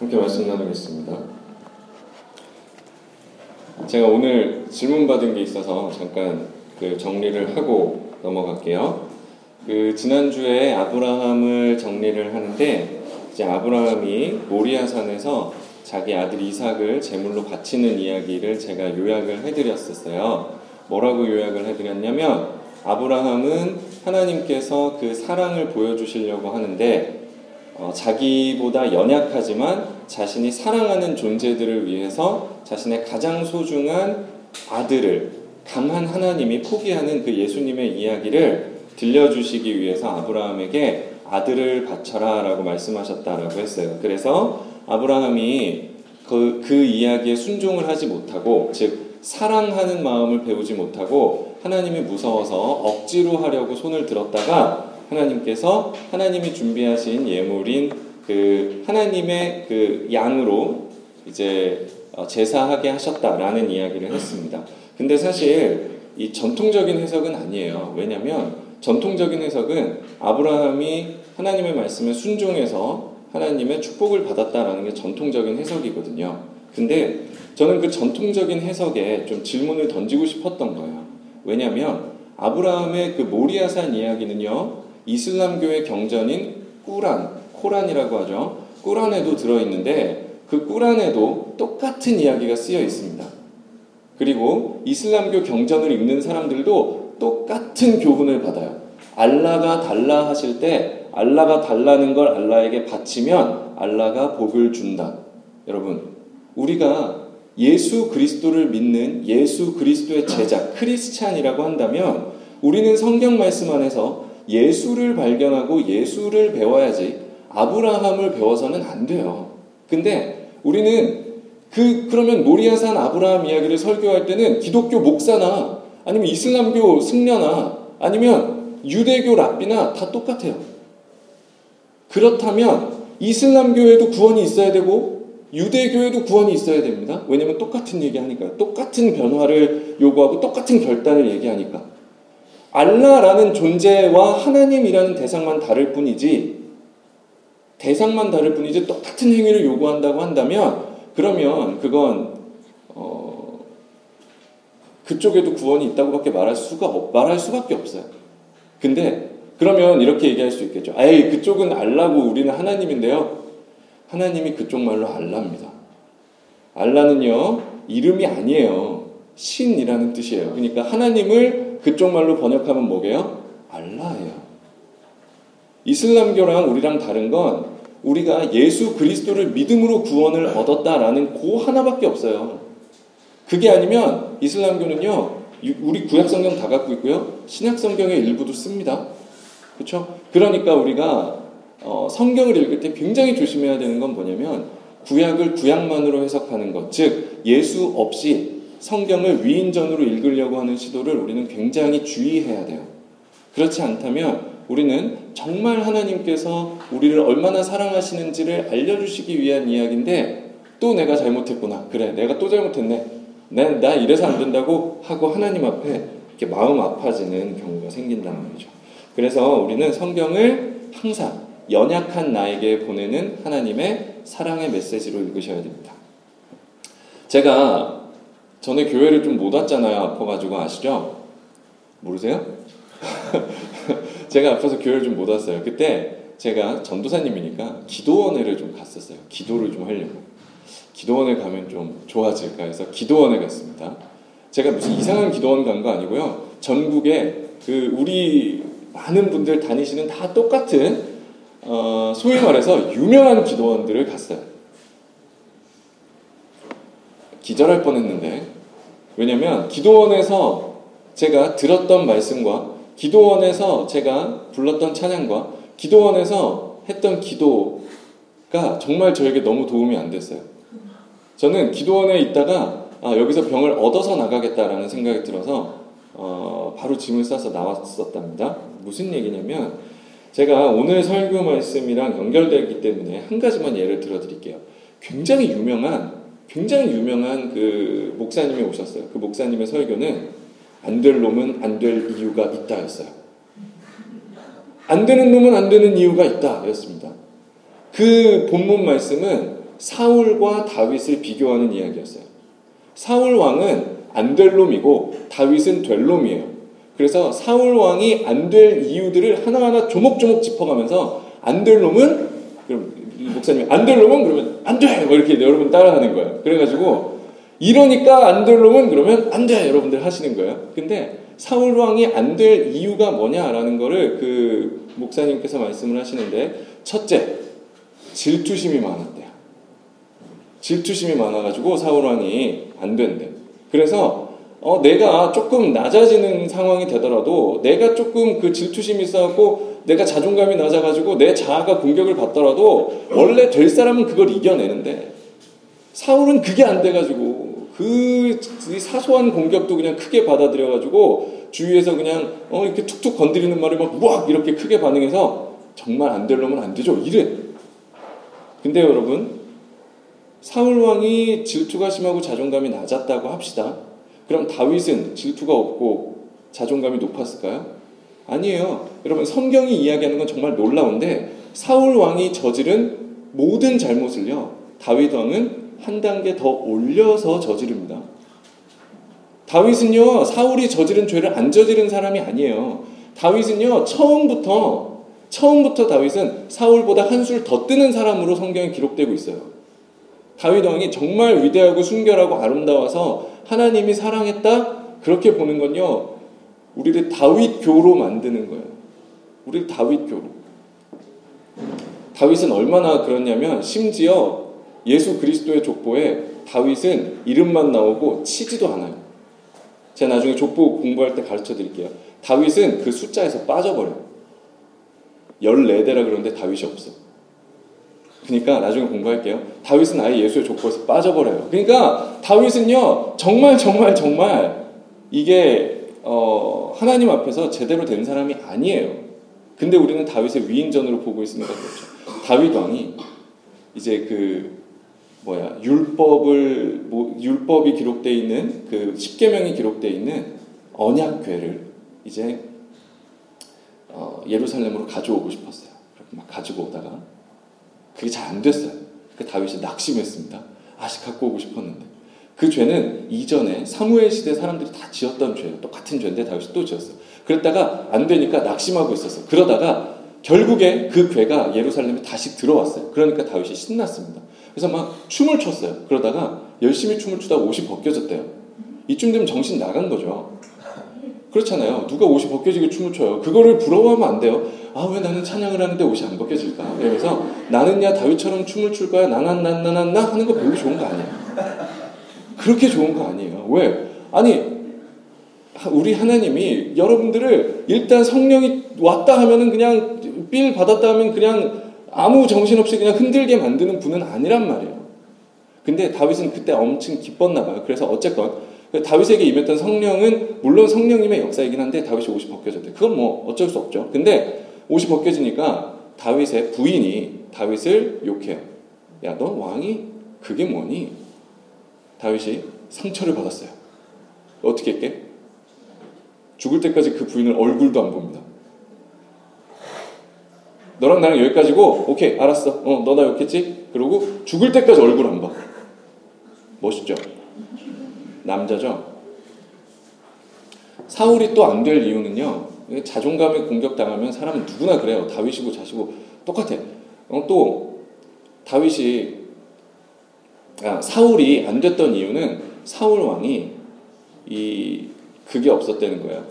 함께 말씀 나누겠습니다. 제가 오늘 질문 받은 게 있어서 잠깐 그 정리를 하고 넘어갈게요. 그 지난주에 아브라함을 정리를 하는데 이제 아브라함이 모리아산에서 자기 아들 이삭을 제물로 바치는 이야기를 제가 요약을 해드렸었어요. 뭐라고 요약을 해드렸냐면 아브라함은 하나님께서 그 사랑을 보여주시려고 하는데 어, 자기보다 연약하지만 자신이 사랑하는 존재들을 위해서 자신의 가장 소중한 아들을 강한 하나님이 포기하는 그 예수님의 이야기를 들려주시기 위해서 아브라함에게 아들을 바쳐라 라고 말씀하셨다라고 했어요. 그래서 아브라함이 그, 그 이야기에 순종을 하지 못하고, 즉, 사랑하는 마음을 배우지 못하고, 하나님이 무서워서 억지로 하려고 손을 들었다가, 하나님께서 하나님이 준비하신 예물인 그 하나님의 그 양으로 이제 어, 제사하게 하셨다라는 이야기를 했습니다. 근데 사실 이 전통적인 해석은 아니에요. 왜냐하면 전통적인 해석은 아브라함이 하나님의 말씀에 순종해서 하나님의 축복을 받았다라는 게 전통적인 해석이거든요. 근데 저는 그 전통적인 해석에 좀 질문을 던지고 싶었던 거예요. 왜냐하면 아브라함의 그 모리아산 이야기는요, 이슬람교의 경전인 꾸란, 코란이라고 하죠. 꾸란에도 들어있는데 그 꾸란에도 똑같은 이야기가 쓰여 있습니다. 그리고 이슬람교 경전을 읽는 사람들도 똑같은 교훈을 받아요. 알라가 달라 하실 때 알라가 달라는 걸 알라에게 바치면 알라가 복을 준다. 여러분, 우리가 예수 그리스도를 믿는 예수 그리스도의 제자 크리스찬이라고 한다면 우리는 성경 말씀 안에서 예수를 발견하고 예수를 배워야지 아브라함을 배워서는 안 돼요. 근데 우리는 그 그러면 모리아산 아브라함 이야기를 설교할 때는 기독교 목사나 아니면 이슬람교 승려나 아니면 유대교 랍비나 다 똑같아요. 그렇다면 이슬람교에도 구원이 있어야 되고 유대교에도 구원이 있어야 됩니다. 왜냐면 똑같은 얘기 하니까 똑같은 변화를 요구하고 똑같은 결단을 얘기하니까 알라라는 존재와 하나님이라는 대상만 다를 뿐이지 대상만 다를 뿐이지 똑같은 행위를 요구한다고 한다면 그러면 그건 어 그쪽에도 구원이 있다고밖에 말할 수가 말할 수밖에 없어요. 근데 그러면 이렇게 얘기할 수 있겠죠. 에이 그쪽은 알라고 우리는 하나님인데요. 하나님이 그쪽 말로 알라입니다. 알라는요 이름이 아니에요. 신이라는 뜻이에요. 그러니까 하나님을 그쪽 말로 번역하면 뭐게요? 알라예요. 이슬람교랑 우리랑 다른 건 우리가 예수 그리스도를 믿음으로 구원을 얻었다라는 그 하나밖에 없어요. 그게 아니면 이슬람교는요, 우리 구약 성경 다 갖고 있고요, 신약 성경의 일부도 씁니다. 그렇죠? 그러니까 우리가 어, 성경을 읽을 때 굉장히 조심해야 되는 건 뭐냐면 구약을 구약만으로 해석하는 것, 즉 예수 없이 성경을 위인전으로 읽으려고 하는 시도를 우리는 굉장히 주의해야 돼요. 그렇지 않다면 우리는 정말 하나님께서 우리를 얼마나 사랑하시는지를 알려주시기 위한 이야기인데 또 내가 잘못했구나. 그래, 내가 또 잘못했네. 나, 나 이래서 안 된다고 하고 하나님 앞에 이렇게 마음 아파지는 경우가 생긴다는 말이죠. 그래서 우리는 성경을 항상 연약한 나에게 보내는 하나님의 사랑의 메시지로 읽으셔야 됩니다. 제가 전에 교회를 좀 못 왔잖아요. 아파가지고 아시죠? 모르세요? 제가 아파서 교회를 좀 못 왔어요. 그때 제가 전도사님이니까 기도원회를 좀 갔었어요. 기도를 좀 하려고. 기도원에 가면 좀 좋아질까 해서 기도원에 갔습니다. 제가 무슨 이상한 기도원 간 거 아니고요. 전국에 그 우리 많은 분들 다니시는 다 똑같은 어 소위 말해서 유명한 기도원들을 갔어요. 기절할 뻔했는데 왜냐면 기도원에서 제가 들었던 말씀과 기도원에서 제가 불렀던 찬양과 기도원에서 했던 기도가 정말 저에게 너무 도움이 안 됐어요. 저는 기도원에 있다가 아, 여기서 병을 얻어서 나가겠다라는 생각이 들어서 어, 바로 짐을 싸서 나왔었답니다. 무슨 얘기냐면 제가 오늘 설교 말씀이랑 연결되기 때문에 한 가지만 예를 들어드릴게요. 굉장히 유명한 굉장히 유명한 그 목사님이 오셨어요. 그 목사님의 설교는 안 될 놈은 안 될 이유가 있다였어요. 안 되는 놈은 안 되는 이유가 있다였습니다. 그 본문 말씀은 사울과 다윗을 비교하는 이야기였어요. 사울 왕은 안 될 놈이고 다윗은 될 놈이에요. 그래서 사울 왕이 안 될 이유들을 하나하나 조목조목 짚어가면서 안 될 놈은 그럼 목사님 안될 놈은 그러면 안 돼! 뭐 이렇게 여러분 따라하는 거예요. 그래가지고 이러니까 안 될 놈은 그러면 안 돼! 여러분들 하시는 거예요. 근데 사울 왕이 안 될 이유가 뭐냐라는 거를 그 목사님께서 말씀을 하시는데 첫째 질투심이 많았대요. 질투심이 많아가지고 사울 왕이 안 된대. 그래서 어, 내가 조금 낮아지는 상황이 되더라도 내가 조금 그 질투심이 있어갖고 내가 자존감이 낮아가지고 내 자아가 공격을 받더라도 원래 될 사람은 그걸 이겨내는데 사울은 그게 안 돼가지고 그 사소한 공격도 그냥 크게 받아들여가지고 주위에서 그냥 어 이렇게 툭툭 건드리는 말을 막 우악 이렇게 크게 반응해서 정말 안 될 놈은 안 되죠 이래. 근데 여러분 사울 왕이 질투가 심하고 자존감이 낮았다고 합시다. 그럼 다윗은 질투가 없고 자존감이 높았을까요? 아니에요. 여러분 성경이 이야기하는 건 정말 놀라운데 사울 왕이 저지른 모든 잘못을요. 다윗 왕은 한 단계 더 올려서 저지릅니다. 다윗은요 사울이 저지른 죄를 안 저지른 사람이 아니에요. 다윗은요 처음부터 처음부터 다윗은 사울보다 한술 더 뜨는 사람으로 성경에 기록되고 있어요. 다윗 왕이 정말 위대하고 순결하고 아름다워서 하나님이 사랑했다 그렇게 보는 건요 우리를 다윗 교로 만드는 거예요. 우리를 다윗 교로. 다윗은 얼마나 그렇냐면 심지어 예수 그리스도의 족보에 다윗은 이름만 나오고 치지도 않아요. 제가 나중에 족보 공부할 때 가르쳐 드릴게요. 다윗은 그 숫자에서 빠져버려요. 14대라 그러는데 다윗이 없어. 그러니까 나중에 공부할게요. 다윗은 아예 예수의 족보에서 빠져버려요. 그러니까 다윗은요, 정말 정말 정말 이게 어, 하나님 앞에서 제대로 된 사람이 아니에요. 근데 우리는 다윗의 위인전으로 보고 있으니까 그렇죠. 다윗 왕이 이제 그 뭐야 율법을 뭐 율법이 기록되어 있는 그 십계명이 기록되어 있는 언약궤를 이제 어, 예루살렘으로 가져오고 싶었어요. 그렇게 막 가지고 오다가 그게 잘 안 됐어요. 그 다윗이 낙심했습니다. 아직 갖고 오고 싶었는데 그 죄는 이전에 사무엘 시대 사람들이 다 지었던 죄예요. 똑같은 죄인데 다윗이 또 지었어요. 그랬다가 안 되니까 낙심하고 있었어. 그러다가 결국에 그 괴가 예루살렘에 다시 들어왔어요. 그러니까 다윗이 신났습니다. 그래서 막 춤을 췄어요. 그러다가 열심히 춤을 추다가 옷이 벗겨졌대요. 이쯤 되면 정신 나간 거죠. 그렇잖아요. 누가 옷이 벗겨지게 춤을 춰요. 그거를 부러워하면 안 돼요. 아, 왜 나는 찬양을 하는데 옷이 안 벗겨질까? 이러면서 나는 야 다윗처럼 춤을 출 거야. 나나나나나나 하는 거 별로 좋은 거 아니에요. 그렇게 좋은 거 아니에요. 왜? 아니, 우리 하나님이 여러분들을 일단 성령이 왔다 하면은 그냥 빌 받았다 하면 그냥 아무 정신없이 그냥 흔들게 만드는 분은 아니란 말이에요. 근데 다윗은 그때 엄청 기뻤나 봐요. 그래서 어쨌건 다윗에게 임했던 성령은 물론 성령님의 역사이긴 한데 다윗이 옷이 벗겨졌대. 그건 뭐 어쩔 수 없죠. 근데 옷이 벗겨지니까 다윗의 부인이 다윗을 욕해요. 야, 너 왕이 그게 뭐니? 다윗이 상처를 받았어요. 어떻게 했게? 죽을 때까지 그 부인을 얼굴도 안 봅니다. 너랑 나랑 여기까지고, 오케이, 알았어. 어, 너 나 욕했지? 그러고 죽을 때까지 얼굴 안 봐. 멋있죠? 남자죠? 사울이 또 안 될 이유는요, 자존감에 공격당하면 사람은 누구나 그래요. 다윗이고 자시고 똑같아. 어, 또, 다윗이, 아, 사울이 안 됐던 이유는 사울 왕이 이, 그게 없었다는 거예요.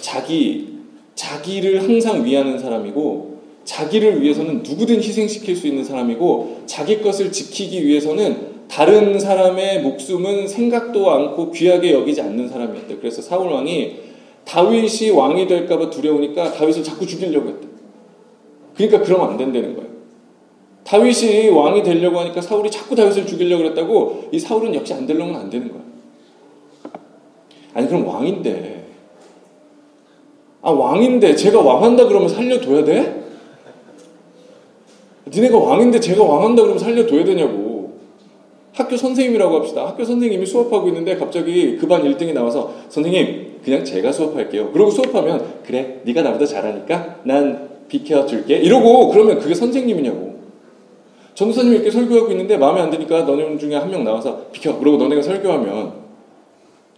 자기, 자기를 항상 위하는 사람이고, 자기를 위해서는 누구든 희생시킬 수 있는 사람이고, 자기 것을 지키기 위해서는 다른 사람의 목숨은 생각도 않고 귀하게 여기지 않는 사람이었대. 그래서 사울 왕이 다윗이 왕이 될까봐 두려우니까 다윗을 자꾸 죽이려고 했대. 그러니까 그러면 안 된다는 거예요. 다윗이 왕이 되려고 하니까 사울이 자꾸 다윗을 죽이려고 그랬다고 이 사울은 역시 안 되려면 안 되는 거야. 아니 그럼 왕인데 아 왕인데 제가 왕한다 그러면 살려둬야 돼? 니네가 왕인데 제가 왕한다 그러면 살려둬야 되냐고. 학교 선생님이라고 합시다. 학교 선생님이 수업하고 있는데 갑자기 그 반 1등이 나와서 선생님 그냥 제가 수업할게요. 그러고 수업하면 그래 네가 나보다 잘하니까 난 비켜줄게 이러고 그러면 그게 선생님이냐고. 전도사님이 이렇게 설교하고 있는데 마음에 안 드니까 너네 중에 한 명 나와서 비켜. 그러고 너네가 설교하면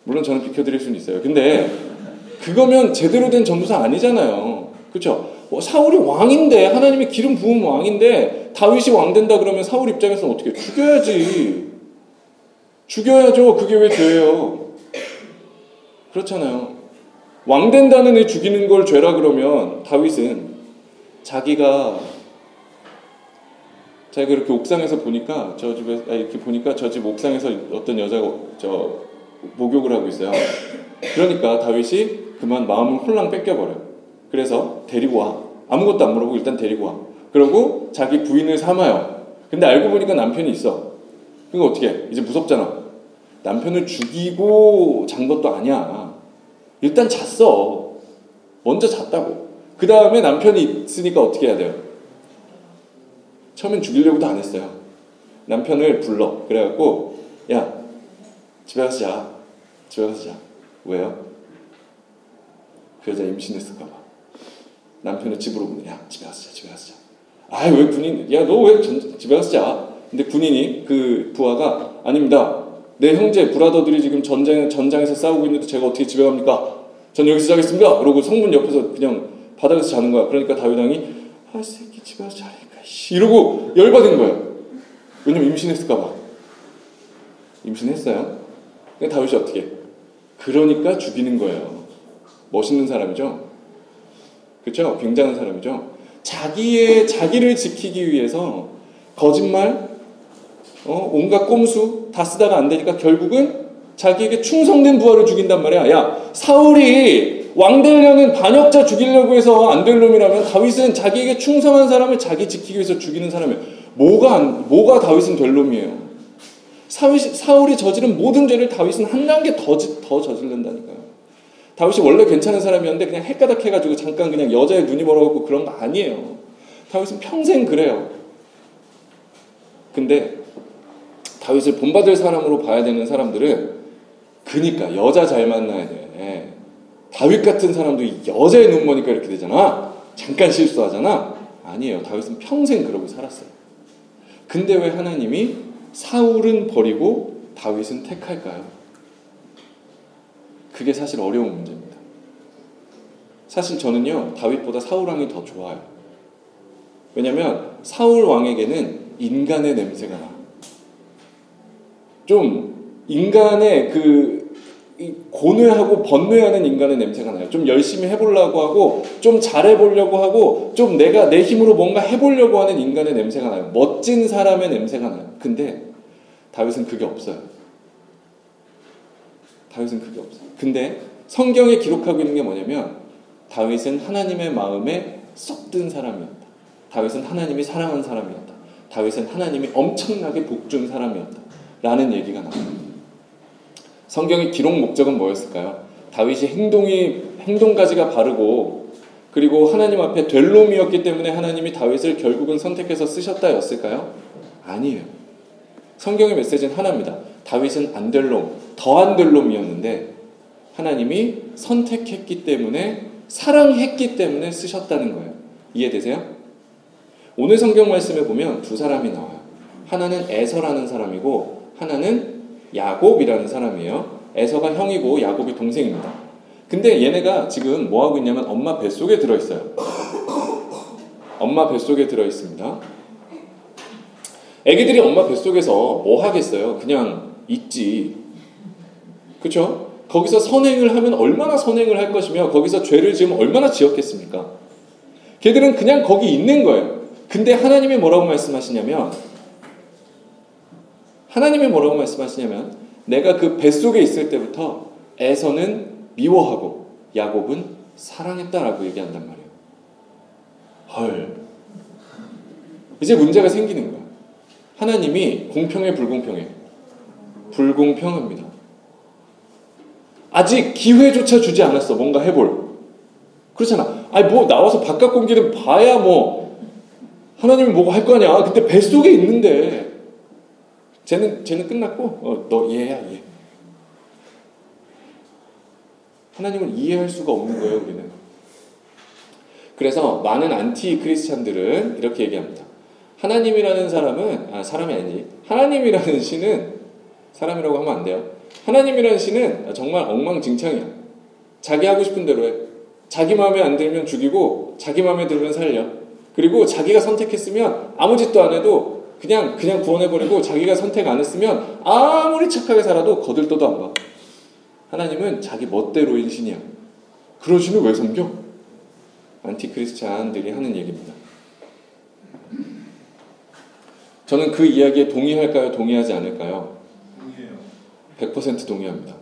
물론 저는 비켜드릴 수는 있어요. 근데 그거면 제대로 된 전도사 아니잖아요. 그렇죠? 뭐 사울이 왕인데 하나님이 기름 부은 왕인데 다윗이 왕 된다 그러면 사울 입장에서는 어떻게 죽여야지. 죽여야죠. 그게 왜 죄예요? 그렇잖아요. 왕 된다는 애 죽이는 걸 죄라 그러면 다윗은 자기가 자기가 이렇게 옥상에서 보니까 저 집에 아, 이렇게 보니까 저 집 옥상에서 어떤 여자가 저 목욕을 하고 있어요. 그러니까 다윗이 그만 마음을 홀랑 뺏겨버려. 그래서 데리고 와. 아무것도 안 물어보고 일단 데리고 와. 그러고 자기 부인을 삼아요. 근데 알고 보니까 남편이 있어. 그거 어떻게 해? 이제 무섭잖아. 남편을 죽이고 잔 것도 아니야. 일단 잤어. 먼저 잤다고. 그 다음에 남편이 있으니까 어떻게 해야 돼요? 처음엔 죽이려고도 안 했어요. 남편을 불러. 그래갖고, 야, 집에 가서 자. 집에 가서 자. 왜요? 그 여자 임신했을까봐. 남편을 집으로 보내. 야, 집에 가서 자, 집에 가서 자. 아이, 왜 군인, 야, 너 왜 집에 가서 자? 근데 군인이, 그 부하가, 아닙니다. 내 형제, 브라더들이 지금 전장, 전장에서 싸우고 있는데 제가 어떻게 집에 갑니까? 전 여기서 자겠습니다. 그러고 성문 옆에서 그냥 바닥에서 자는 거야. 그러니까 다윗왕이, 아, 새끼 집에 가서 자니까, 이러고 열받은 거야. 왜냐면 임신했을까봐. 임신했어요. 근데 다윗이 어떻게? 그러니까 죽이는 거예요. 멋있는 사람이죠. 그렇죠? 굉장한 사람이죠. 자기의 자기를 지키기 위해서 거짓말, 어, 온갖 꼼수 다 쓰다가 안 되니까 결국은 자기에게 충성된 부하를 죽인단 말이야. 야, 사울이 왕 되려는 반역자 죽이려고 해서 안 될 놈이라면 다윗은 자기에게 충성한 사람을 자기 지키기 위해서 죽이는 사람이에요. 뭐가 안, 뭐가 다윗은 될 놈이에요. 사울이, 사울이 저지른 모든 죄를 다윗은 한 단계 더, 더 저질른다니까요. 다윗이 원래 괜찮은 사람이었는데 그냥 헷가닥 해가지고 잠깐 그냥 여자의 눈이 멀어갖고 그런 거 아니에요. 다윗은 평생 그래요. 근데 다윗을 본받을 사람으로 봐야 되는 사람들은 그니까 여자 잘 만나야 돼. 다윗 같은 사람도 여자의 눈 머니까 이렇게 되잖아. 잠깐 실수하잖아. 아니에요. 다윗은 평생 그러고 살았어요. 근데 왜 하나님이 사울은 버리고 다윗은 택할까요? 그게 사실 어려운 문제입니다. 사실 저는요, 다윗보다 사울 왕이 더 좋아요. 왜냐면 사울 왕에게는 인간의 냄새가 나. 좀 인간의 그 고뇌하고 번뇌하는 인간의 냄새가 나요. 좀 열심히 해보려고 하고, 좀 잘해보려고 하고, 좀 내가 내 힘으로 뭔가 해보려고 하는 인간의 냄새가 나요. 멋진 사람의 냄새가 나요. 근데 다윗은 그게 없어요. 다윗은 그게 없어요. 근데 성경에 기록하고 있는 게 뭐냐면 다윗은 하나님의 마음에 쏙 든 사람이었다. 다윗은 하나님이 사랑한 사람이었다. 다윗은 하나님이 엄청나게 복준 사람이었다. 라는 얘기가 나옵니다. 성경의 기록 목적은 뭐였을까요? 다윗이 행동이 행동가지가 바르고 그리고 하나님 앞에 될 놈이었기 때문에 하나님이 다윗을 결국은 선택해서 쓰셨다였을까요? 아니에요. 성경의 메시지는 하나입니다. 다윗은 안 될 놈, 더 안 될 놈이었는데 하나님이 선택했기 때문에 사랑했기 때문에 쓰셨다는 거예요. 이해되세요? 오늘 성경 말씀에 보면 두 사람이 나와요. 하나는 에서라는 사람이고 하나는 야곱이라는 사람이에요. 에서가 형이고 야곱이 동생입니다. 근데 얘네가 지금 뭐 하고 있냐면 엄마 뱃속에 들어 있어요. 엄마 뱃속에 들어 있습니다. 애기들이 엄마 뱃속에서 뭐 하겠어요? 그냥 있지. 그렇죠? 거기서 선행을 하면 얼마나 선행을 할 것이며 거기서 죄를 지으면 얼마나 지었겠습니까? 걔들은 그냥 거기 있는 거예요. 근데 하나님이 뭐라고 말씀하시냐면 하나님이 뭐라고 말씀하시냐면 내가 그 뱃속에 있을 때부터 에서는 미워하고 야곱은 사랑했다라고 얘기한단 말이에요. 헐. 이제 문제가 생기는 거야. 하나님이 공평해 불공평해? 불공평합니다. 아직 기회조차 주지 않았어. 뭔가 해볼. 그렇잖아. 아니 뭐 나와서 바깥 공기는 봐야 뭐 하나님이 뭐가 할거 아니야. 근데 뱃속에 있는데 쟤는 쟤는 끝났고 어, 너 이해야 이해. 하나님을 이해할 수가 없는 거예요 우리는. 그래서 많은 안티 크리스찬들은 이렇게 얘기합니다. 하나님이라는 사람은 아 사람이 아니지 하나님이라는 신은 사람이라고 하면 안 돼요. 하나님이라는 신은 정말 엉망진창이야. 자기 하고 싶은 대로 해. 자기 마음에 안 들면 죽이고 자기 마음에 들면 살려. 그리고 자기가 선택했으면 아무 짓도 안 해도 그냥 그냥 구원해버리고 자기가 선택 안 했으면 아무리 착하게 살아도 거들떠도 안 봐. 하나님은 자기 멋대로인 신이야. 그런 신을 왜 섬겨? 안티크리스찬들이 하는 얘기입니다. 저는 그 이야기에 동의할까요? 동의하지 않을까요? 동의해요. 100% 동의합니다.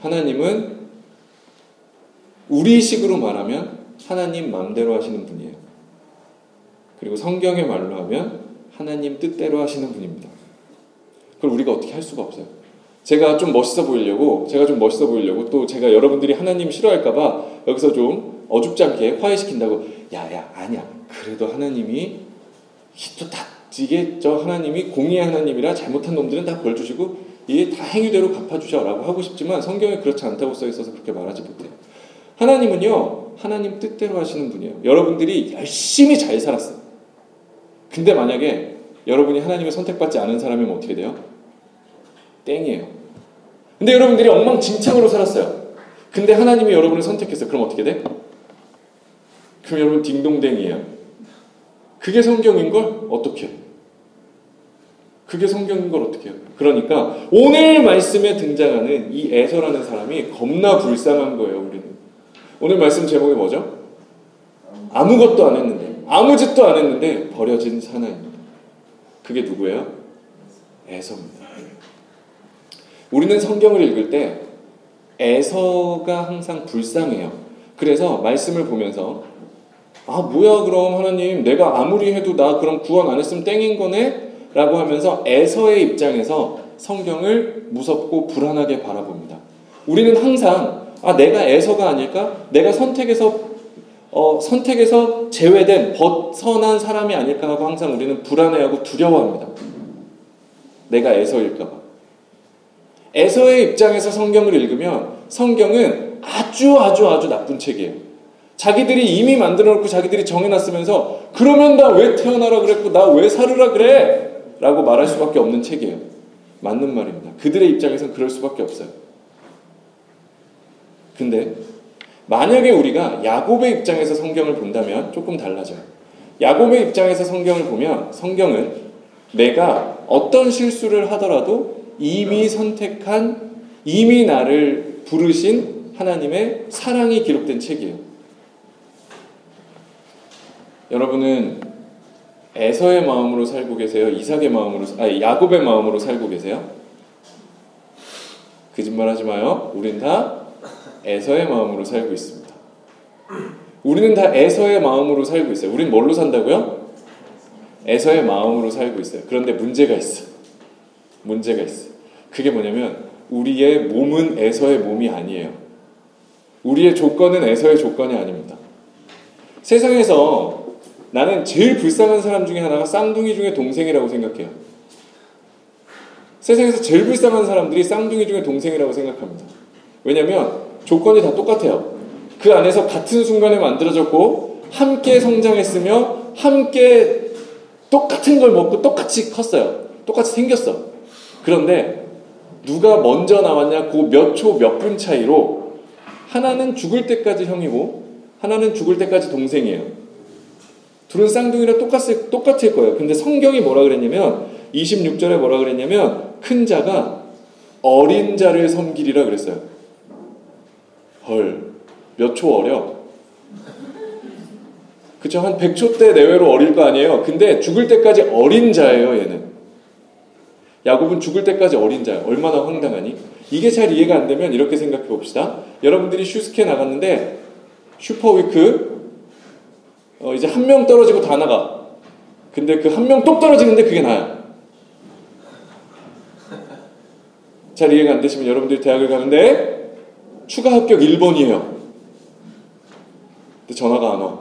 하나님은 우리식으로 말하면 하나님 마음대로 하시는 분이에요. 그리고 성경의 말로 하면 하나님 뜻대로 하시는 분입니다. 그걸 우리가 어떻게 할 수가 없어요. 제가 좀 멋있어 보이려고, 제가 좀 멋있어 보이려고, 또 제가 여러분들이 하나님 싫어할까봐 여기서 좀 어줍지 않게 화해시킨다고, 야, 야, 아니야. 그래도 하나님이 또 다, 이게 저 하나님이 공의의 하나님이라 잘못한 놈들은 다 벌 주시고, 이게 다 행위대로 갚아주셔라고 하고 싶지만 성경에 그렇지 않다고 써 있어서 그렇게 말하지 못해요. 하나님은요, 하나님 뜻대로 하시는 분이에요. 여러분들이 열심히 잘 살았어요. 근데 만약에 여러분이 하나님을 선택받지 않은 사람이면 어떻게 돼요? 땡이에요. 근데 여러분들이 엉망진창으로 살았어요. 근데 하나님이 여러분을 선택했어요. 그럼 어떻게 돼? 그럼 여러분 딩동댕이에요. 그게 성경인 걸 어떻게? 그게 성경인 걸 어떻게 해요? 그러니까 오늘 말씀에 등장하는 이 에서라는 사람이 겁나 불쌍한 거예요, 우리는. 오늘 말씀 제목이 뭐죠? 아무것도 안 했는데, 아무 짓도 안 했는데 버려진 사나입니다. 그게 누구예요? 에서입니다. 우리는 성경을 읽을 때 에서가 항상 불쌍해요. 그래서 말씀을 보면서 아 뭐야 그럼 하나님 내가 아무리 해도 나 그럼 구원 안 했으면 땡인 거네? 라고 하면서 에서의 입장에서 성경을 무섭고 불안하게 바라봅니다. 우리는 항상 아 내가 에서가 아닐까? 내가 선택해서 어, 선택에서 제외된 벗어난 사람이 아닐까 하고 항상 우리는 불안해하고 두려워합니다. 내가 에서일까봐. 에서의 입장에서 성경을 읽으면 성경은 아주 아주 아주 나쁜 책이에요. 자기들이 이미 만들어 놓고 자기들이 정해놨으면서 그러면 나 왜 태어나라 그랬고 나 왜 살으라 그래? 라고 말할 수밖에 없는 책이에요. 맞는 말입니다. 그들의 입장에서는 그럴 수밖에 없어요. 근데 만약에 우리가 야곱의 입장에서 성경을 본다면 조금 달라져요. 야곱의 입장에서 성경을 보면 성경은 내가 어떤 실수를 하더라도 이미 선택한 이미 나를 부르신 하나님의 사랑이 기록된 책이에요. 여러분은 에서의 마음으로 살고 계세요? 이삭의 마음으로 아니 야곱의 마음으로 살고 계세요? 거짓말 하지 마요. 우린 다 에서의 마음으로 살고 있습니다. 우리는 다 에서의 마음으로 살고 있어요. 우린 뭘로 산다고요? 에서의 마음으로 살고 있어요. 그런데 문제가 있어. 문제가 있어. 그게 뭐냐면 우리의 몸은 에서의 몸이 아니에요. 우리의 조건은 에서의 조건이 아닙니다. 세상에서 나는 제일 불쌍한 사람 중에 하나가 쌍둥이 중에 동생이라고 생각해요. 세상에서 제일 불쌍한 사람들이 쌍둥이 중에 동생이라고 생각합니다. 왜냐하면 조건이 다 똑같아요. 그 안에서 같은 순간에 만들어졌고 함께 성장했으며 함께 똑같은 걸 먹고 똑같이 컸어요. 똑같이 생겼어. 그런데 누가 먼저 나왔냐 그 몇 초 몇 분 차이로 하나는 죽을 때까지 형이고 하나는 죽을 때까지 동생이에요. 둘은 쌍둥이랑 똑같을, 똑같을 거예요. 근데 성경이 뭐라 그랬냐면 26절에 뭐라 그랬냐면 큰 자가 어린 자를 섬기리라 그랬어요. 헐, 몇 초 어려? 그쵸? 한 100초 때 내외로 어릴 거 아니에요? 근데 죽을 때까지 어린 자예요, 얘는. 야곱은 죽을 때까지 어린 자예요. 얼마나 황당하니? 이게 잘 이해가 안 되면 이렇게 생각해 봅시다. 여러분들이 슈스케 나갔는데 super week 어, 이제 한 명 떨어지고 다 나가. 근데 그 한 명 똑 떨어지는데 그게 나야. 잘 이해가 안 되시면 여러분들이 대학을 가는데 추가 합격 1번이에요. 근데 전화가 안 와.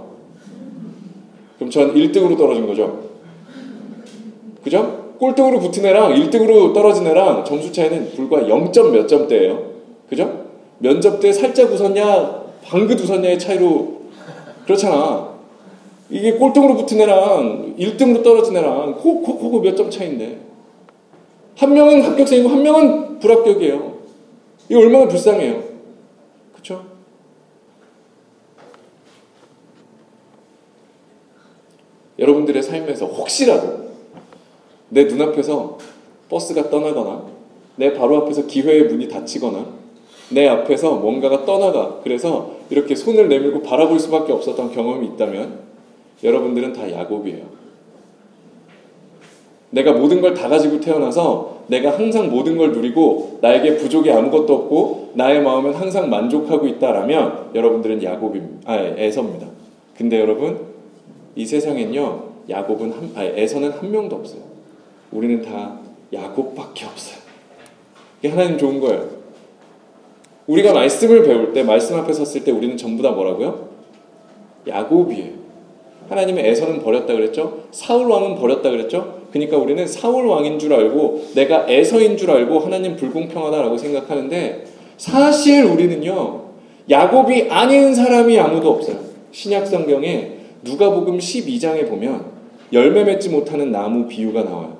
그럼 전 1등으로 떨어진 거죠. 그죠? 꼴등으로 붙은 애랑 1등으로 떨어진 애랑 점수 차이는 불과 0점 몇 점대예요. 그죠? 면접 때 살짝 웃었냐, 방긋 웃었냐의 차이로 그렇잖아. 이게 꼴등으로 붙은 애랑 1등으로 떨어진 애랑 코코코코 몇점 차인데 한 명은 합격생이고 한 명은 불합격이에요. 이거 얼마나 불쌍해요. 그렇죠? 여러분들의 삶에서 혹시라도 내 눈앞에서 버스가 떠나거나 내 바로 앞에서 기회의 문이 닫히거나 내 앞에서 뭔가가 떠나가 그래서 이렇게 손을 내밀고 바라볼 수밖에 없었던 경험이 있다면 여러분들은 다 야곱이에요. 내가 모든 걸 다 가지고 태어나서 내가 항상 모든 걸 누리고 나에게 부족이 아무것도 없고 나의 마음은 항상 만족하고 있다라면 여러분들은 야곱입니다. 아, 에서입니다. 근데 여러분 이 세상엔요 야곱은 한, 아니, 에서는 한 명도 없어요. 우리는 다 야곱밖에 없어요. 이게 하나님 좋은 거예요. 우리가 말씀을 배울 때 말씀 앞에 섰을 때 우리는 전부 다 뭐라고요? 야곱이에요. 하나님의 에서는 버렸다 그랬죠? 사울 왕은 버렸다 그랬죠? 그러니까 우리는 사울 왕인 줄 알고 내가 에서인 줄 알고 하나님 불공평하다라고 생각하는데 사실 우리는요 야곱이 아닌 사람이 아무도 없어요. 신약 성경에 누가복음 12장에 보면 열매 맺지 못하는 나무 비유가 나와요.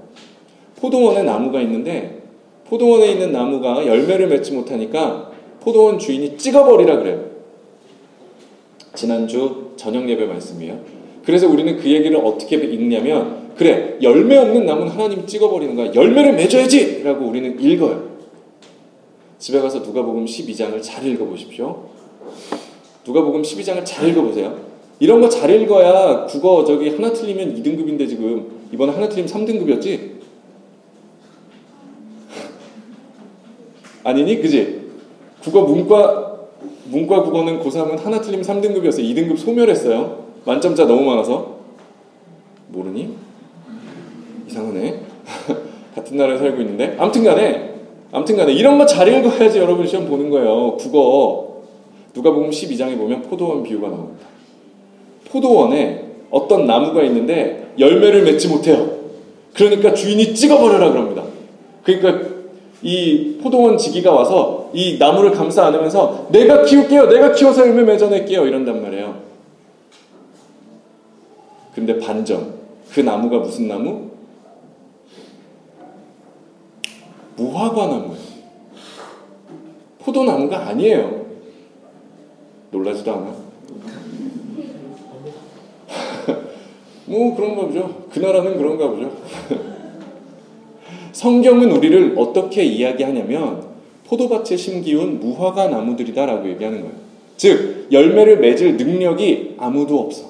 포도원에 나무가 있는데 포도원에 있는 나무가 열매를 맺지 못하니까 포도원 주인이 찍어버리라 그래요. 지난주 저녁 예배 말씀이에요. 그래서 우리는 그 얘기를 어떻게 읽냐면 그래 열매 없는 나무는 하나님 찍어버리는 거야. 열매를 맺어야지! 라고 우리는 읽어요. 집에 가서 누가복음 12장을 잘 읽어보십시오. 누가복음 12장을 잘 읽어보세요. 이런 거 잘 읽어야 국어 저기 하나 틀리면 2등급인데 지금 이번에 하나 틀리면 3등급이었지? 아니니? 그지? 국어 문과 문과 국어는 고3은 하나 틀리면 3등급이었어요. 2등급 소멸했어요. 만점자 너무 많아서. 모르니? 이상하네. 같은 나라에 살고 있는데. 암튼 간에 암튼 간에 이런 거 잘 읽어야지 여러분 시험 보는 거예요. 국어. 누가 보면 12장에 보면 포도원 비유가 나옵니다. 포도원에 어떤 나무가 있는데 열매를 맺지 못해요. 그러니까 주인이 찍어버려라 그럽니다. 그러니까 이 포도원 지기가 와서 이 나무를 감싸 안으면서 내가 키울게요. 내가 키워서 열매 맺어낼게요. 이런단 말이에요. 근데 반전. 그 나무가 무슨 나무? 무화과 나무예요. 포도나무가 아니에요. 놀라지도 않아. 뭐 그런가 보죠. 그 나라는 그런가 보죠. 성경은 우리를 어떻게 이야기하냐면 포도밭에 심기운 무화과 나무들이다라고 얘기하는 거예요. 즉 열매를 맺을 능력이 아무도 없어.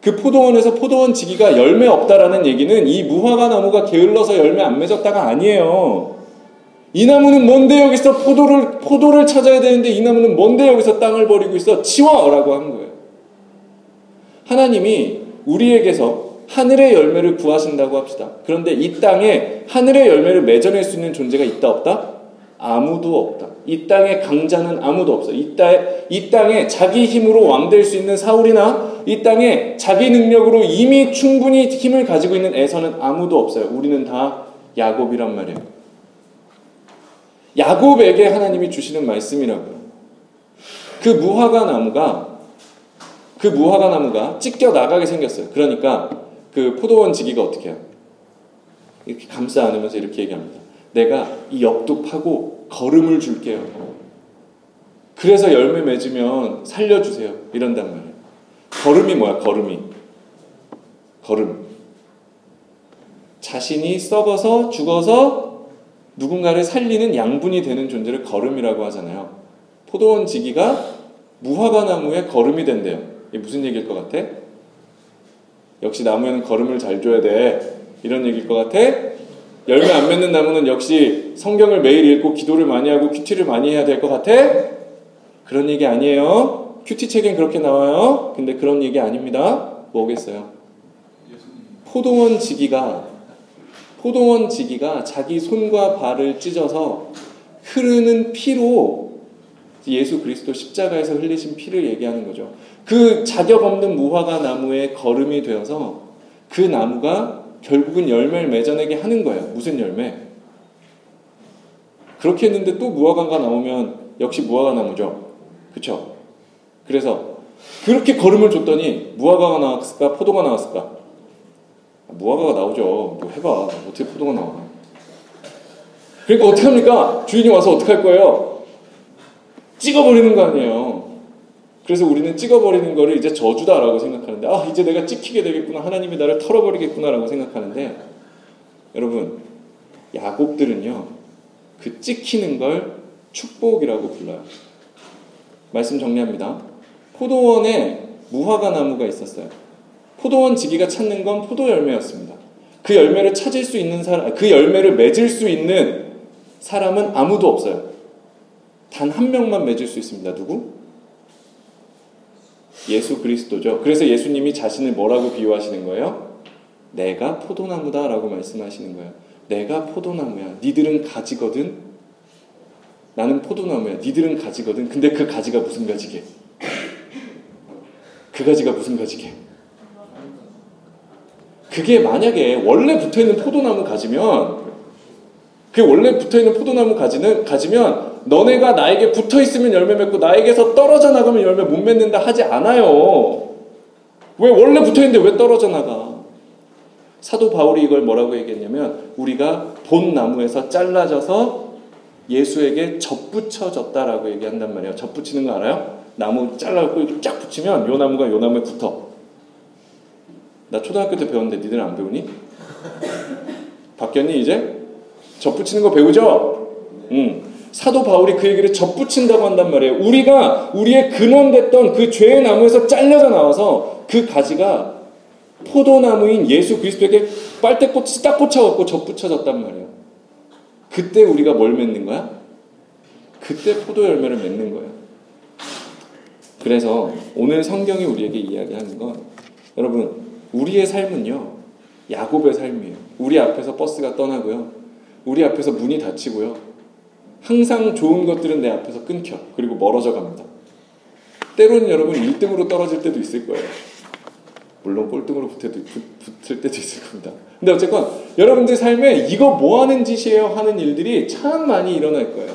그 포도원에서 포도원 지기가 열매 없다라는 얘기는 이 무화과 나무가 게을러서 열매 안 맺었다가 아니에요. 이 나무는 뭔데 여기서 포도를 포도를 찾아야 되는데 이 나무는 뭔데 여기서 땅을 버리고 있어 치워라고 한 거예요. 하나님이 우리에게서 하늘의 열매를 구하신다고 합시다. 그런데 이 땅에 하늘의 열매를 맺어낼 수 있는 존재가 있다 없다? 아무도 없다. 이 땅에 강자는 아무도 없어. 이, 땅에, 이 땅에 자기 힘으로 왕 될 수 있는 사울이나 이 땅에 자기 능력으로 이미 충분히 힘을 가지고 있는 에서는 아무도 없어요. 우리는 다 야곱이란 말이에요. 야곱에게 하나님이 주시는 말씀이라고요. 그 무화과 나무가 그 무화과 나무가 찢겨 나가게 생겼어요. 그러니까 그 포도원 지기가 어떻게 해요? 이렇게 감싸 안으면서 이렇게 얘기합니다. 내가 이 옆도 파고 걸음을 줄게요. 그래서 열매 맺으면 살려주세요. 이런단 말이에요. 걸음이 뭐야? 걸음이. 걸음. 자신이 썩어서 죽어서 누군가를 살리는 양분이 되는 존재를 걸음이라고 하잖아요. 포도원 지기가 무화과 나무에 걸음이 된대요. 이게 무슨 얘기일 것 같아? 역시 나무에는 걸음을 잘 줘야 돼. 이런 얘기일 것 같아? 열매 안 맺는 나무는 역시 성경을 매일 읽고 기도를 많이 하고 큐티를 많이 해야 될 것 같아? 그런 얘기 아니에요. 큐티 책엔 그렇게 나와요. 근데 그런 얘기 아닙니다. 뭐겠어요? 포도원 지기가 포도원 지기가 자기 손과 발을 찢어서 흐르는 피로 예수 그리스도 십자가에서 흘리신 피를 얘기하는 거죠. 그 자격 없는 무화과 나무에 걸음이 되어서 그 나무가 결국은 열매를 맺어내게 하는 거예요. 무슨 열매? 그렇게 했는데 또 무화과가 나오면 역시 무화과 나무죠. 그쵸? 그래서 그렇게 걸음을 줬더니 무화과가 나왔을까? 포도가 나왔을까? 무화과가 나오죠. 뭐 해봐. 어떻게 포도가 나와. 그러니까 어떻게 합니까? 주인이 와서 어떻게 할 거예요? 찍어버리는 거 아니에요. 그래서 우리는 찍어버리는 거를 이제 저주다라고 생각하는데, 아, 이제 내가 찍히게 되겠구나. 하나님이 나를 털어버리겠구나라고 생각하는데, 여러분, 야곱들은요, 그 찍히는 걸 축복이라고 불러요. 말씀 정리합니다. 포도원에 무화과 나무가 있었어요. 포도원 지기가 찾는 건 포도 열매였습니다. 그 열매를 찾을 수 있는 사람, 그 열매를 맺을 수 있는 사람은 아무도 없어요. 단 한 명만 맺을 수 있습니다. 누구? 예수 그리스도죠. 그래서 예수님이 자신을 뭐라고 비유하시는 거예요? 내가 포도나무다 라고 말씀하시는 거예요. 내가 포도나무야. 니들은 가지거든. 나는 포도나무야. 니들은 가지거든. 근데 그 가지가 무슨 가지게? 그 가지가 무슨 가지게? 그게 만약에 원래 붙어 있는 포도나무 가지면 그 원래 붙어 있는 포도나무 가지는 가지면 너네가 나에게 붙어 있으면 열매 맺고 나에게서 떨어져 나가면 열매 못 맺는다 하지 않아요. 왜 원래 붙어 있는데 왜 떨어져 나가? 사도 바울이 이걸 뭐라고 얘기했냐면 우리가 본 나무에서 잘라져서 예수에게 접붙여졌다라고 얘기한단 말이에요. 접붙이는 거 알아요? 나무 잘라갖고 이렇게 쫙 붙이면 요 나무가 요 나무에 붙어. 나 초등학교 때 배웠는데 니들 안 배우니? 바뀌었니 이제? 접붙이는 거 배우죠? 응. 사도 바울이 그 얘기를 접붙인다고 한단 말이에요. 우리가 우리의 근원됐던 그 죄의 나무에서 잘려져 나와서 그 가지가 포도나무인 예수 그리스도에게 빨대꽃이 딱 꽂혀갖고 접붙여졌단 말이에요. 그때 우리가 뭘 맺는 거야? 그때 포도 열매를 맺는 거예요. 그래서 오늘 성경이 우리에게 이야기하는 건 여러분 우리의 삶은요 야곱의 삶이에요. 우리 앞에서 버스가 떠나고요. 우리 앞에서 문이 닫히고요. 항상 좋은 것들은 내 앞에서 끊겨. 그리고 멀어져 갑니다. 때로는 여러분 1등으로 떨어질 때도 있을 거예요. 물론 꼴등으로 붙을 때도 있을 겁니다. 근데 어쨌건 여러분들 삶에 이거 뭐 하는 짓이에요 하는 일들이 참 많이 일어날 거예요.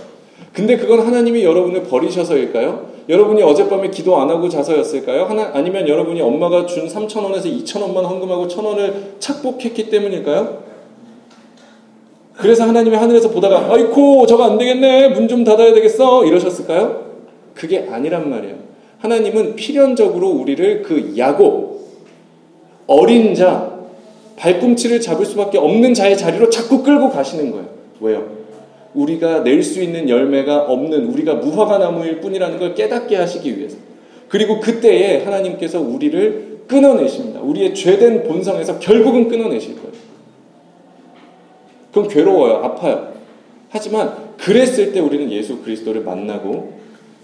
근데 그건 하나님이 여러분을 버리셔서일까요? 여러분이 어젯밤에 기도 안 하고 자서였을까요? 하나, 아니면 여러분이 엄마가 준 3천원에서 2천원만 헌금하고 1천원을 착복했기 때문일까요? 그래서 하나님이 하늘에서 보다가 아이코 저거 안 되겠네 문 좀 닫아야 되겠어 이러셨을까요? 그게 아니란 말이에요. 하나님은 필연적으로 우리를 그 야곱 어린 자 발꿈치를 잡을 수밖에 없는 자의 자리로 자꾸 끌고 가시는 거예요. 왜요? 우리가 낼 수 있는 열매가 없는 우리가 무화과 나무일 뿐이라는 걸 깨닫게 하시기 위해서. 그리고 그때에 하나님께서 우리를 끊어내십니다. 우리의 죄된 본성에서 결국은 끊어내실 거예요. 그럼 괴로워요. 아파요. 하지만 그랬을 때 우리는 예수 그리스도를 만나고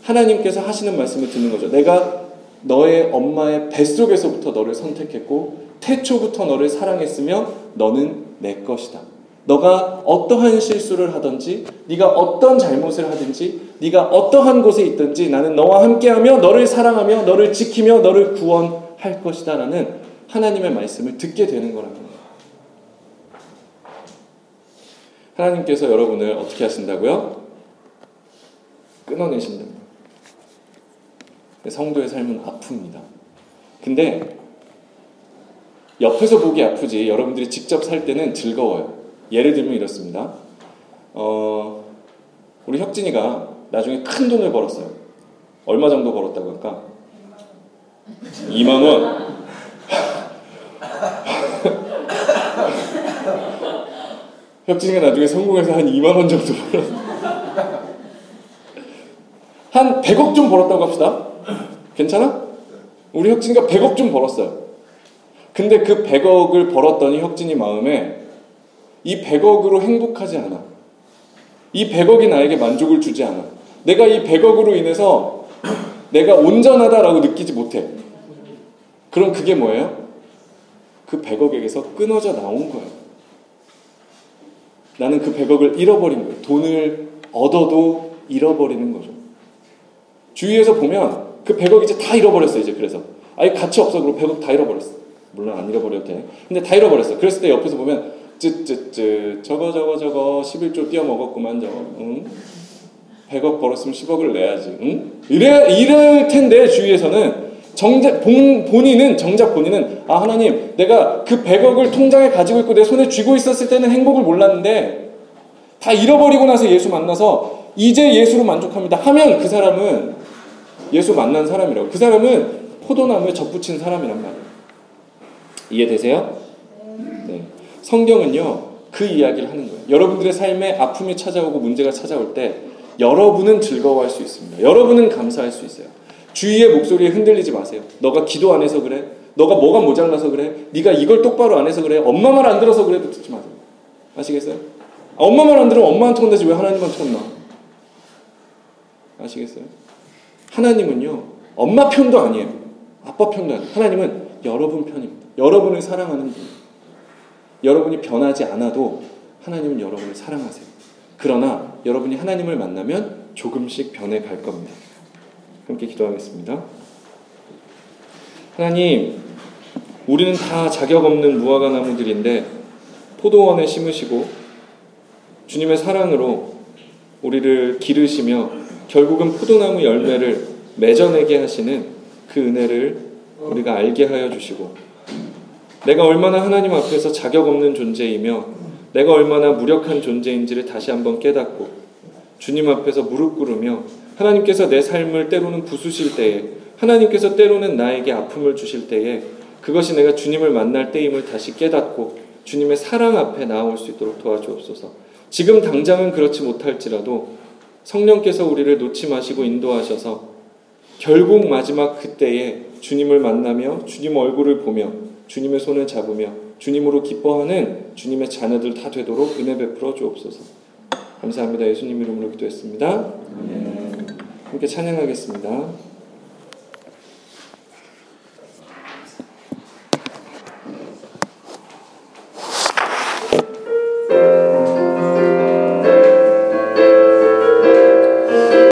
하나님께서 하시는 말씀을 듣는 거죠. 내가 너의 엄마의 뱃속에서부터 너를 선택했고 태초부터 너를 사랑했으며 너는 내 것이다. 너가 어떠한 실수를 하든지 네가 어떤 잘못을 하든지 네가 어떠한 곳에 있든지 나는 너와 함께하며 너를 사랑하며 너를 지키며 너를 구원할 것이다라는 하나님의 말씀을 듣게 되는 거라는 거예요. 하나님께서 여러분을 어떻게 하신다고요? 끊어내신답니다. 성도의 삶은 아픕니다. 근데 옆에서 보기 아프지 여러분들이 직접 살 때는 즐거워요. 예를 들면 이렇습니다. 어, 우리 혁진이가 나중에 큰 돈을 벌었어요. 얼마 정도 벌었다고 할까? 2만 원. 혁진이가 나중에 성공해서 한 2만 원 정도 벌었어. 한 100억 좀 벌었다고 합시다. 괜찮아? 우리 혁진이가 100억 좀 벌었어요. 근데 그 100억을 벌었더니 혁진이 마음에 이 100억으로 행복하지 않아. 이 100억이 나에게 만족을 주지 않아. 내가 이 100억으로 인해서 내가 온전하다라고 느끼지 못해. 그럼 그게 뭐예요? 그 100억에게서 끊어져 나온 거예요. 나는 그 100억을 잃어버린 거예요. 돈을 얻어도 잃어버리는 거죠. 주위에서 보면 그 100억 이제 다 잃어버렸어, 이제 그래서. 아예 가치 없어. 그리고 100억 다 잃어버렸어. 물론 안 잃어버려도 돼. 근데 다 잃어버렸어. 그랬을 때 옆에서 보면 쯔쯔쯔 저거 저거 저거 11조 띄어먹었구만 저거 응? 100억 벌었으면 10억을 내야지 응? 이래, 이럴 텐데 주위에서는 정작 본, 본인은 정작 본인은 아 하나님 내가 그 100억을 통장에 가지고 있고 내 손에 쥐고 있었을 때는 행복을 몰랐는데 다 잃어버리고 나서 예수 만나서 이제 예수로 만족합니다 하면 그 사람은 예수 만난 사람이라고. 그 사람은 포도나무에 접붙인 사람이란 말이에요. 이해되세요? 네. 성경은요 그 이야기를 하는 거예요. 여러분들의 삶에 아픔이 찾아오고 문제가 찾아올 때 여러분은 즐거워할 수 있습니다. 여러분은 감사할 수 있어요 주위의 목소리에 흔들리지 마세요. 너가 기도 안 해서 그래. 너가 뭐가 모자라서 그래. 네가 이걸 똑바로 안 해서 그래. 엄마 말 안 들어서 그래도 듣지 마세요. 아시겠어요? 아, 엄마 말 안 들으면 엄마한테 혼나지 왜 하나님한테 혼나? 아시겠어요? 하나님은요. 엄마 편도 아니에요. 아빠 편도 아니에요. 하나님은 여러분 편입니다. 여러분을 사랑하는 분. 여러분이 변하지 않아도 하나님은 여러분을 사랑하세요. 그러나 여러분이 하나님을 만나면 조금씩 변해 갈 겁니다. 함께 기도하겠습니다. 하나님, 우리는 다 자격 없는 무화과 나무들인데 포도원에 심으시고 주님의 사랑으로 우리를 기르시며 결국은 포도나무 열매를 맺어내게 하시는 그 은혜를 우리가 알게 하여 주시고 내가 얼마나 하나님 앞에서 자격 없는 존재이며 내가 얼마나 무력한 존재인지를 다시 한번 깨닫고 주님 앞에서 무릎 꿇으며 하나님께서 내 삶을 때로는 부수실 때에 하나님께서 때로는 나에게 아픔을 주실 때에 그것이 내가 주님을 만날 때임을 다시 깨닫고 주님의 사랑 앞에 나아올 수 있도록 도와주옵소서. 지금 당장은 그렇지 못할지라도 성령께서 우리를 놓지 마시고 인도하셔서 결국 마지막 그때에 주님을 만나며 주님 얼굴을 보며 주님의 손을 잡으며 주님으로 기뻐하는 주님의 자녀들 다 되도록 은혜 베풀어 주옵소서. 감사합니다. 예수님 이름으로 기도했습니다. 함께 찬양하겠습니다.